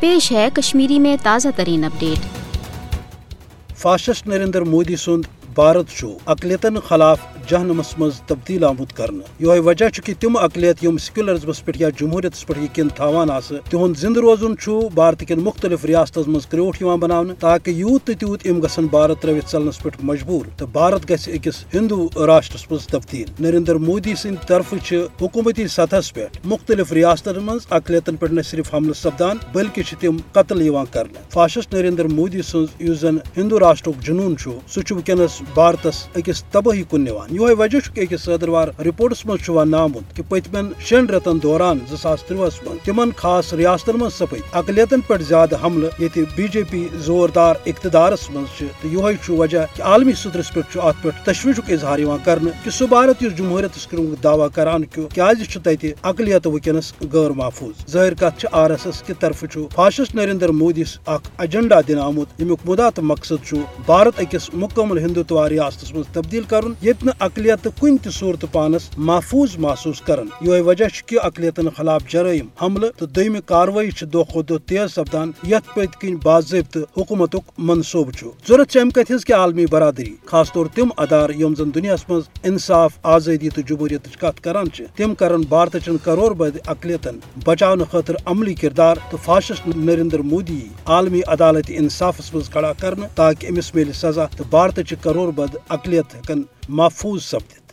پیش ہے کشمیری میں تازہ ترین اپڈیٹ۔ فاشسٹ نریندر مودی سند بھارت اقلیتن خلاف جہنمس مز تبدیل آمت کر یہ وجہ کہ تم اقلیت یم سیکولرزمس پہ یا جمہوریت پہ یقین تھوان تہد زند روزن بھارت کن مختلف ریاست مز کروٹ بنا تاکہ یوت تیوت ام گھن بھارت تروت چلنس پہ مجبور۔ تو بھارت گھس اکس ہندو راشٹرس مز تبدیل۔ نریندر مودی سند طرف حکومتی سطح پہ مختلف ریاستن مز اقلیتن پہ نہ صرف حملہ سپدان، بلکہ تم قتل کر فاشسٹ نریندر مودی سن زن ہندو راشٹر جنون سہ ونکس بھارتس اکس تباہی کن یہ وجہ کہ صدروار رپورٹس مز آمت کہ پتم شن رتن دوران زاس تروہس من تم خاص ریاستن من سپد اقلیتن پہ زیادہ حملہ یہ بی جے پی زوردار اقتدارس مز یہ وجہ کہ عالمی صدرس پہ ات پہ تشویش اظہار کرنے کہ سہ بھارت اس جمہوریت دعوی کران کیازِ تتہ اقلیت ونکس غیر محفوظ۔ ظاہر کت آر ایس ایس کہ طرف فاشسٹ نریندر مودیس اخ ایجنڈا دن آمت یوک مدا تو مقصد بھارت اکس مکمل ہندوتوا ریاست مز تبدیل کرن اقلیت کن تہ صورت پانس محفوظ محسوس کران۔ یہ وجہ کہ اقلیتن خلاف جرائم، حملہ تو دم کاروی دہ کھت دہ تیز سپدان یت پت کن باضابطہ حکومت منصوبہ ضرورت امہ کت کہ عالمی برادری، خاص طور تم ادار یم زن دنیا مز انصاف آزادی تو جمہوریت کت کران تم کرن بھارت چن کرور بد اقلیتن بچا خاطر عملی کردار تو فاشسٹ نریندر مودی عالمی عدالت انصاف مز کھڑا کرنا تاکہ امس مل سزا تو بھارت کرور بد اقلیت ہکن محفوظ سپدت